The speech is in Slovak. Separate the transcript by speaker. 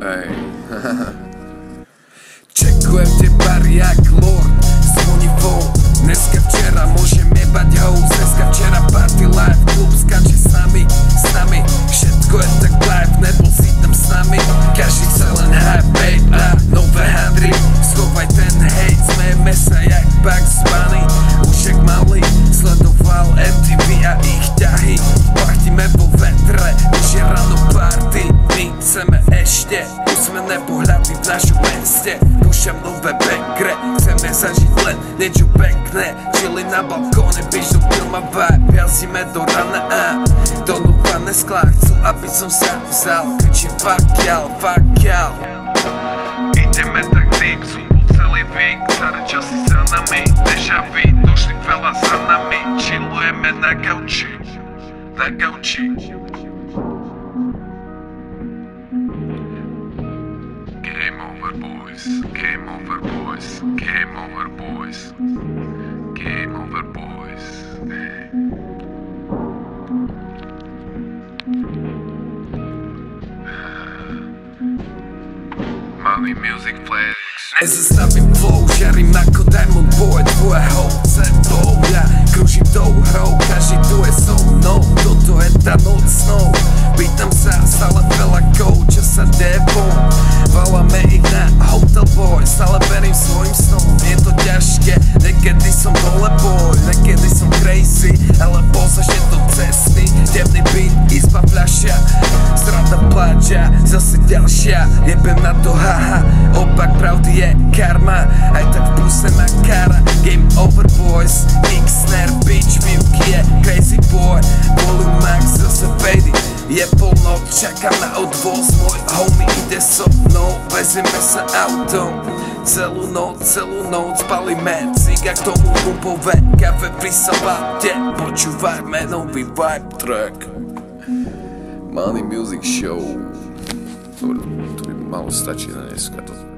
Speaker 1: Ej. Čekujem tie bary jak lord. Zvoní phone Dneska včera môžem jebať house Dneska včera party live Klub skače s nami, s nami Všetko je tak live Nebol si tam s nami. Každý chce len hype, A nové handry Schovaj ten hate Smejeme sa jak Bugs Bunny. Už jak malý Sledoval MTV a ich ťahy. Partíme vo vetre Už je ráno party. My chceme ešte Úsmené pohľady v našom meste Púšťam nové bekre Chceme zažiť len niečo pekné. Čili na do filma vibe Jazdíme do rana a Donúpané sklá Chcú, aby som sa vzal. Kričím fuck y'all, fuck y'all. Ideme tak deep, bol celý vík. Staré časy za nami, deja vu. Došli veľa za nami. Chillujeme na gauči Na gauči game over boys, game over boys, game over boys. Money Music Flex Nezastavím flow, žiarím ako Diamond Boy Tvoje hoce to ja. Kružím tou hrou, každý tu je so mnou. Toto je tá noc snou Pýtam sa stále veľa čo sa devo ďalšia Jebem na to haha, opak pravdy je karma Aj tak v pluse má kara. Game over boys, X-Snare, bitch, výuky je crazy boy. Volume max, zase fady je polnoc, čakám na odvoz Môj homie ide so mnou. Vezieme sa autom Celú noc, celú noc Palíme ciga k tomu pumpové Kafe pri sabate Počúvajme nový vibe track. Money Music Show Ktorý, ktorý malo stačiť na dneska toto